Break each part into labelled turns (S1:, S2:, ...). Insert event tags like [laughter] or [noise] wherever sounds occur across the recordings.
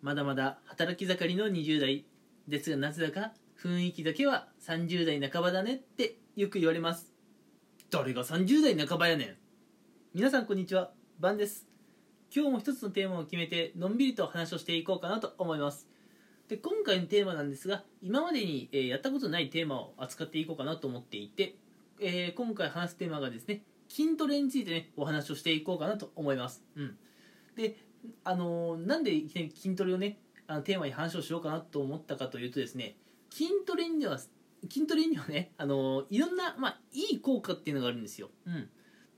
S1: まだまだ働き盛りの20代ですがなぜだか雰囲気だけは30代半ばだねってよく言われます。誰が30代半ばやねん。皆さんこんにちは。バンです。今日も一つのテーマを決めてのんびりと話をしていこうかなと思います。で今回のテーマなんですが今までに、えやったことないテーマを扱っていこうかなと思っていて、えー今回話すテーマがですね筋トレについてねお話をしていこうかなと思います、うん、であのーなんでいきなり筋トレをねあのテーマに話をしようかなと思ったかというとですね筋トレには筋トレにはね、あのーいろんな、まあ、いい効果っていうのがあるんですよ、うん、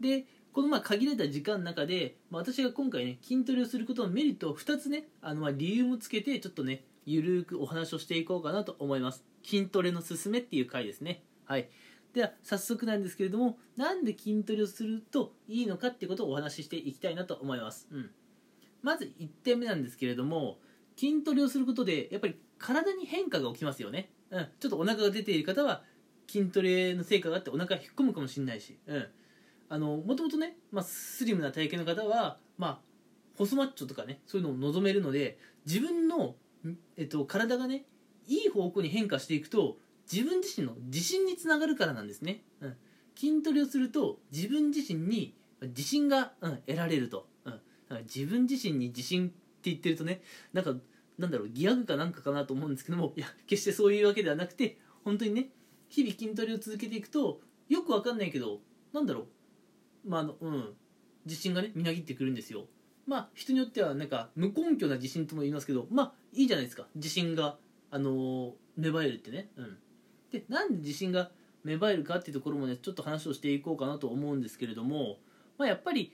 S1: でこのまあ限られた時間の中で、まあ、私が今回ね筋トレをすることのメリットを2つねあのまあ理由もつけてちょっとねゆるーくお話をしていこうかなと思います。筋トレのすすめっていう回ですね。はい。では早速なんですけれどもなんで筋トレをするといいのかっていうことをお話ししていきたいなと思います、うん、まず1点目なんですけれども筋トレをすることでやっぱり体に変化が起きますよね、うん、ちょっとお腹が出ている方は筋トレの成果があってお腹引っ込むかもしれないし、うん、あのもともとね、まあ、スリムな体型の方は、まあ、細マッチョとかねそういうのを望めるので自分の、えっと、体がねいい方向に変化していくと自分自身の自信につながるからなんですね、うん、筋トレをすると自分自身に自信が、うん、得られると、うん、か自分自身に自信って言ってるとねなんかなんだろうギャグかなんかかなと思うんですけどもいや決してそういうわけではなくて本当にね日々筋トレを続けていくとよくわかんないけどなんだろうまああのうん自信がねみなぎってくるんですよ。まあ人によってはなんか無根拠な自信とも言いますけどまあいいじゃないですか。自信があのー芽生えるってね。うん。でなんで自信が芽生えるかっていうところもねちょっと話をしていこうかなと思うんですけれどもまあやっぱり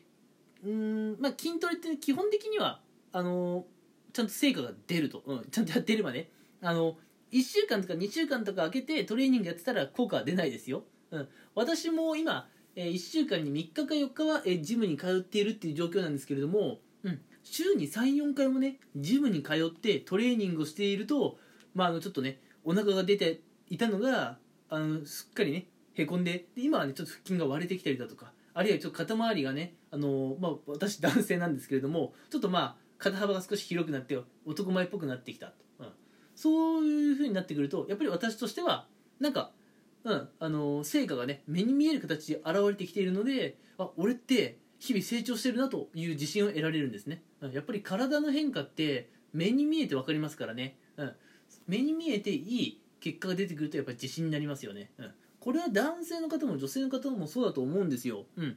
S1: うんまあ筋トレって、基本的にはあのちゃんと成果が出ると、うん、ちゃんとやってればねあの1週間とか2週間とか空けてトレーニングやってたら効果は出ないですよ、うん、私も今、えー1週間に3日か4日は、えージムに通っているっていう状況なんですけれども、うん、週に34回もねジムに通ってトレーニングをしていると、まあ、あのちょっとねお腹が出ていたのがあのすっかりねへこんでで今はねちょっと腹筋が割れてきたりだとかあるいはちょっと肩周りがねあの、まあ、私男性なんですけれども [laughs] ちょっとまあ肩幅が少し広くなって男前っぽくなってきたと、うん、そういう風になってくるとやっぱり私としてはなんか、うん、あの成果がね目に見える形で現れてきているのであ俺って日々成長してるなという自信を得られるんですね、うん。やっぱり体の変化って目に見えて分かりますからね、うん、目に見えていい結果が出てくるとやっぱり自信になりますよね、うん、これは男性の方も女性の方もそうだと思うんですよ、うん。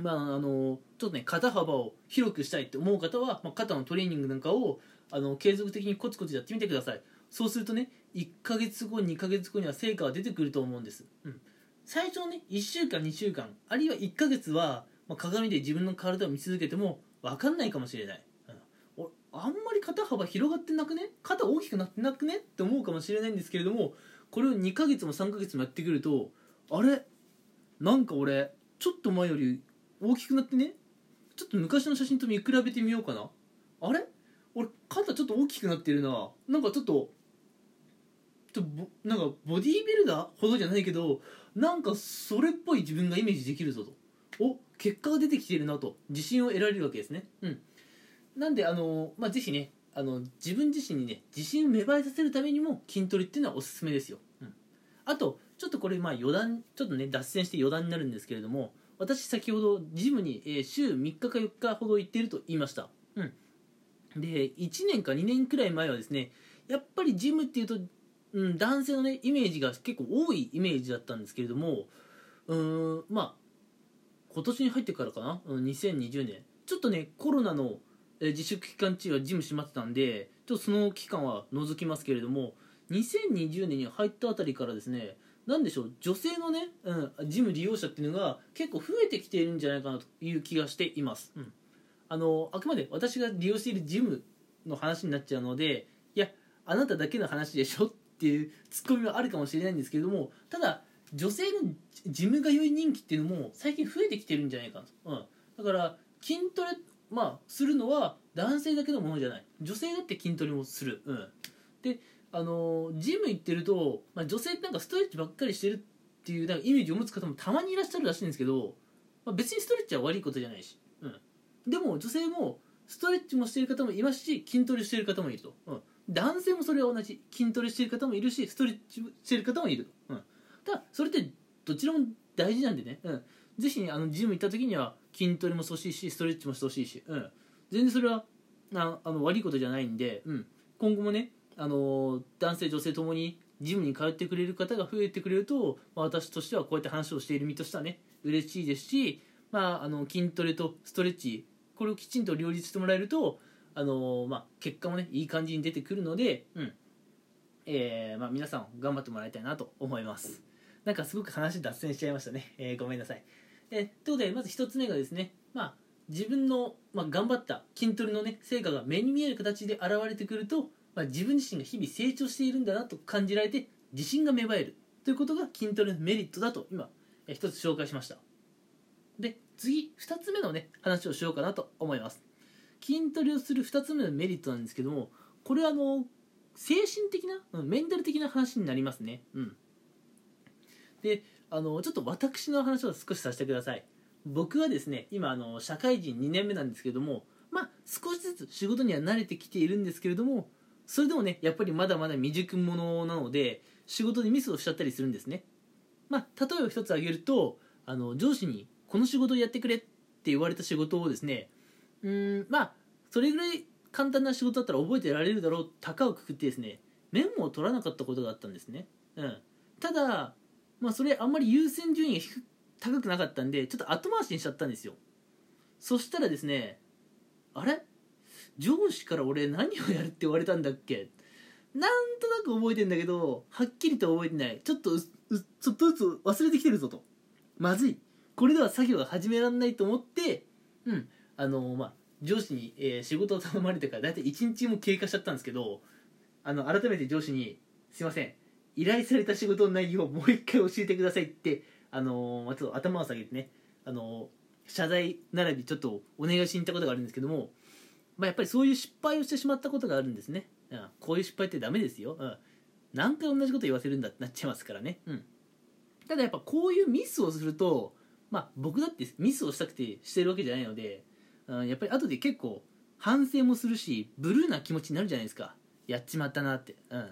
S1: まあ、あのちょっとね肩幅を広くしたいって思う方は、まあ、肩のトレーニングなんかをあの継続的にコツコツやってみてください。そうするとね1ヶ月後2ヶ月後には成果が出てくると思うんです、うん、最初のね1週間2週間あるいは1ヶ月は、まあ、鏡で自分の体を見続けても分かんないかもしれない、うん、あんまり肩幅広がってなくね？肩大きくなってなくね？って思うかもしれないんですけれどもこれを2ヶ月も3ヶ月もやってくるとあれ？なんか俺ちょっと前より大きくなってね。ちょっと昔の写真と見比べてみようかな。あれ？俺肩ちょっと大きくなってるな。なんかちょっとちょなんかボディービルダー？ほどじゃないけどなんかそれっぽい自分がイメージできるぞと。お結果が出てきてるなと。自信を得られるわけですね。うん。なんであのまあぜひねあの自分自身にね自信を芽生えさせるためにも筋トレっていうのはおすすめですよ、うん、あとちょっとこれまあ余談ちょっとね脱線して余談になるんですけれども私先ほどジムに、えー週3日か4日ほど行っていると言いました、うん、で1年か2年くらい前はですねやっぱりジムっていうと、うん、男性のねイメージが結構多いイメージだったんですけれどもうーんまあ今年に入ってからかな、うん、2020年。ちょっとねコロナのえー自粛期間中はジム閉まってたんでちょっとその期間は除きますけれども2020年に入ったあたりからですねなんでしょう女性のね、うん、ジム利用者っていうのが結構増えてきているんじゃないかなという気がしています、うん、あのあくまで私が利用しているジムの話になっちゃうのでいやあなただけの話でしょっていう [laughs] ツッコミはあるかもしれないんですけれどもただ女性のジム通い人気っていうのも最近増えてきてるんじゃないかなと、うん、だから筋トレまあするのは男性だけのものじゃない。女性だって筋トレもする、うん、であのジム行ってると、まあ、女性ってなんかストレッチばっかりしてるっていうなんかイメージを持つ方もたまにいらっしゃるらしいんですけど、まあ、別にストレッチは悪いことじゃないし、うん、でも女性もストレッチもしてる方もいますし筋トレしてる方もいると、うん、男性もそれは同じ。筋トレしてる方もいるしストレッチしてる方もいると、うん、ただそれってどちらも大事なんでね、うん、ぜひ、あのジム行った時には筋トレもしてほしいしストレッチもしてほしいし、うん、全然それはあの悪いことじゃないんで、うん、今後もね、あの男性女性ともにジムに通ってくれる方が増えてくれると、まあ、私としてはこうやって話をしている身としてはね嬉しいですし、まあ、あの筋トレとストレッチこれをきちんと両立してもらえると、あのまあ、結果もねいい感じに出てくるので、うん。えーまあ、皆さん頑張ってもらいたいなと思います。なんかすごく話脱線しちゃいましたね、えー、ごめんなさい。えということでまず1つ目がですね、まあ、自分の、まあ、頑張った筋トレのね成果が目に見える形で現れてくると、まあ、自分自身が日々成長しているんだなと感じられて自信が芽生える。ということが筋トレのメリットだと今一つ紹介しました。で次2つ目のね話をしようかなと思います。筋トレをする2つ目のメリットなんですけどもこれはあの精神的なメンタル的な話になりますね。うん。であのちょっと私の話を少しさせてください。僕はですね今あの社会人2年目なんですけどもまあ少しずつ仕事には慣れてきているんですけれどもそれでもねやっぱりまだまだ未熟者なので仕事でミスをしちゃったりするんですね。まあ例えば一つ挙げるとあの上司にこの仕事をやってくれって言われた仕事をですねうんまあそれぐらい簡単な仕事だったら覚えてられるだろう高をくくってですねメモを取らなかったことがあったんですね、うん、ただまあそれあんまり優先順位が高くなかったんでちょっと後回しにしちゃったんですよ。そしたらですねあれ？上司から俺何をやるって言われたんだっけ？なんとなく覚えてんだけどはっきりと覚えてない。ちょっとちょっとずつ忘れてきてるぞと。まずい。これでは作業が始められないと思ってうん。あのまあ上司に、えー、仕事を頼まれてから大体1日も経過しちゃったんですけどあの改めて上司に「すいません。依頼された仕事の内容をもう一回教えてくださいってあのー、ちょっと頭を下げてね、あのー、謝罪並びちょっとお願いしに行ったことがあるんですけども、まあ、やっぱりそういう失敗をしてしまったことがあるんですね、うん、こういう失敗ってダメですよ、うん、何回同じこと言わせるんだってなっちゃいますからね、うん、ただやっぱこういうミスをするとまあ僕だってミスをしたくてしてるわけじゃないので、うん、やっぱり後で結構反省もするしブルーな気持ちになるじゃないですか。やっちまったなって。うん。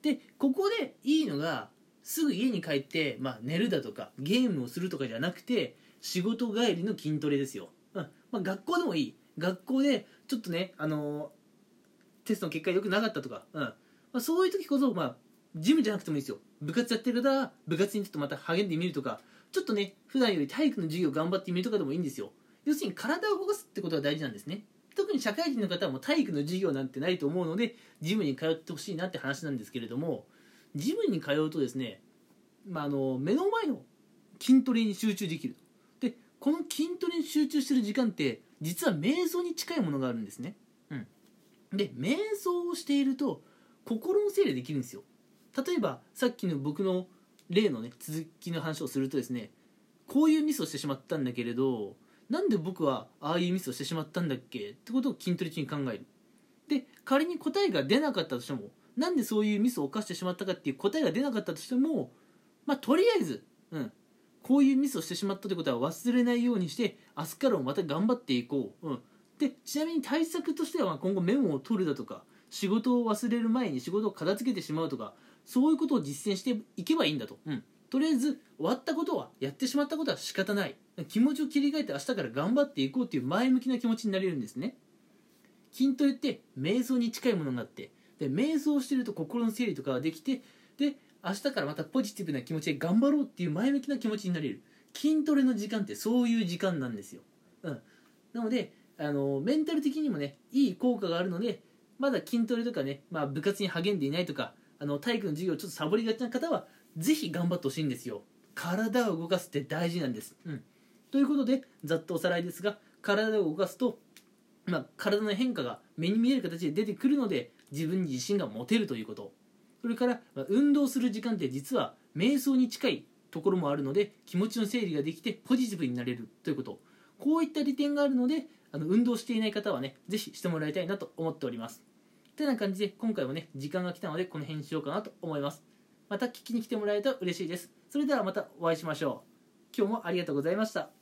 S1: でここでいいのがすぐ家に帰って、まあ、寝るだとかゲームをするとかじゃなくて仕事帰りの筋トレですよ、うん。まあ、学校でもいい。学校でちょっとね、あのー、テストの結果良くなかったとか、うん。まあ、そういう時こそ、まあ、ジムじゃなくてもいいですよ。部活やってる方は部活にちょっとまた励んでみるとかちょっとね普段より体育の授業頑張ってみるとかでもいいんですよ。要するに体を動かすってことが大事なんですね。特に社会人の方はもう体育の授業なんてないと思うのでジムに通ってほしいなって話なんですけれどもジムに通うとですね、まあ、あの目の前の筋トレに集中できる。でこの筋トレに集中してる時間って実は瞑想に近いものがあるんですね、うん、で瞑想をしていると心の整理できるんですよ。例えばさっきの僕の例のね続きの話をするとですねこういうミスをしてしまったんだけれどなんで僕はああいうミスをしてしまったんだっけ？ってことを筋トレ中に考える。で仮に答えが出なかったとしてもなんでそういうミスを犯してしまったかっていう答えが出なかったとしてもまあとりあえず、うん、こういうミスをしてしまったってことは忘れないようにして明日からもまた頑張っていこう、うん、でちなみに対策としては今後メモを取るだとか仕事を忘れる前に仕事を片付けてしまうとかそういうことを実践していけばいいんだと、うん、とりあえず終わったことはやってしまったことは仕方ない。気持ちを切り替えて明日から頑張っていこうっていう前向きな気持ちになれるんですね。筋トレって瞑想に近いものがあってで瞑想してると心の整理とかができてで明日からまたポジティブな気持ちで頑張ろうっていう前向きな気持ちになれる。筋トレの時間ってそういう時間なんですよ、うん、なのであのメンタル的にもねいい効果があるのでまだ筋トレとかね、まあ、部活に励んでいないとかあの体育の授業ちょっとサボりがちな方はぜひ頑張ってほしいんですよ。体を動かすって大事なんです、うん、ということでざっとおさらいですが体を動かすと、まあ、体の変化が目に見える形で出てくるので自分に自信が持てるということ。それから、まあ、運動する時間って実は瞑想に近いところもあるので気持ちの整理ができてポジティブになれるということ。こういった利点があるのであの運動していない方はねぜひしてもらいたいなと思っております。てな感じで今回もね時間が来たのでこの辺にしようかなと思います。また聞きに来てもらえると嬉しいです。それではまたお会いしましょう。今日もありがとうございました。